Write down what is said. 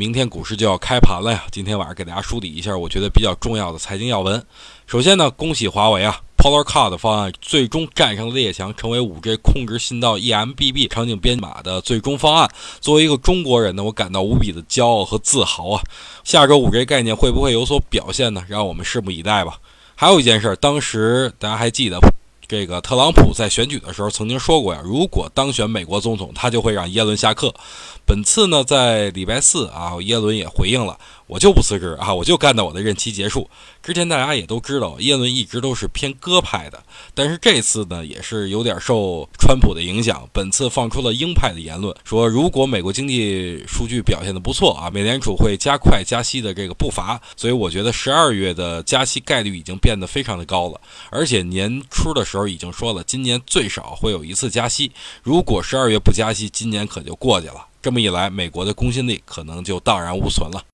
明天股市就要开盘了呀！今天晚上给大家梳理一下我觉得比较重要的财经要闻。首先呢，恭喜华为啊，Polar Card 方案最终战胜了列强，成为 5G 控制信道 eMBB 场景编码的最终方案。作为一个中国人呢，我感到无比的骄傲和自豪啊！下周 5G 概念会不会有所表现呢？让我们拭目以待吧。还有一件事，当时大家还记得。这个特朗普在选举的时候曾经说过呀，如果当选美国总统，他就会让耶伦下课。本次呢，在礼拜四啊，耶伦也回应了。我就不辞职啊，我就干到我的任期结束。之前大家也都知道，耶伦一直都是偏鸽派的，但是这次呢，也是有点受川普的影响，本次放出了鹰派的言论，说如果美国经济数据表现的不错啊，美联储会加快加息的这个步伐。所以我觉得十二月的加息概率已经变得非常的高了，而且年初的时候候已经说了，今年最少会有一次加息。如果十二月不加息，今年可就过去了。这么一来，美国的公信力可能就荡然无存了。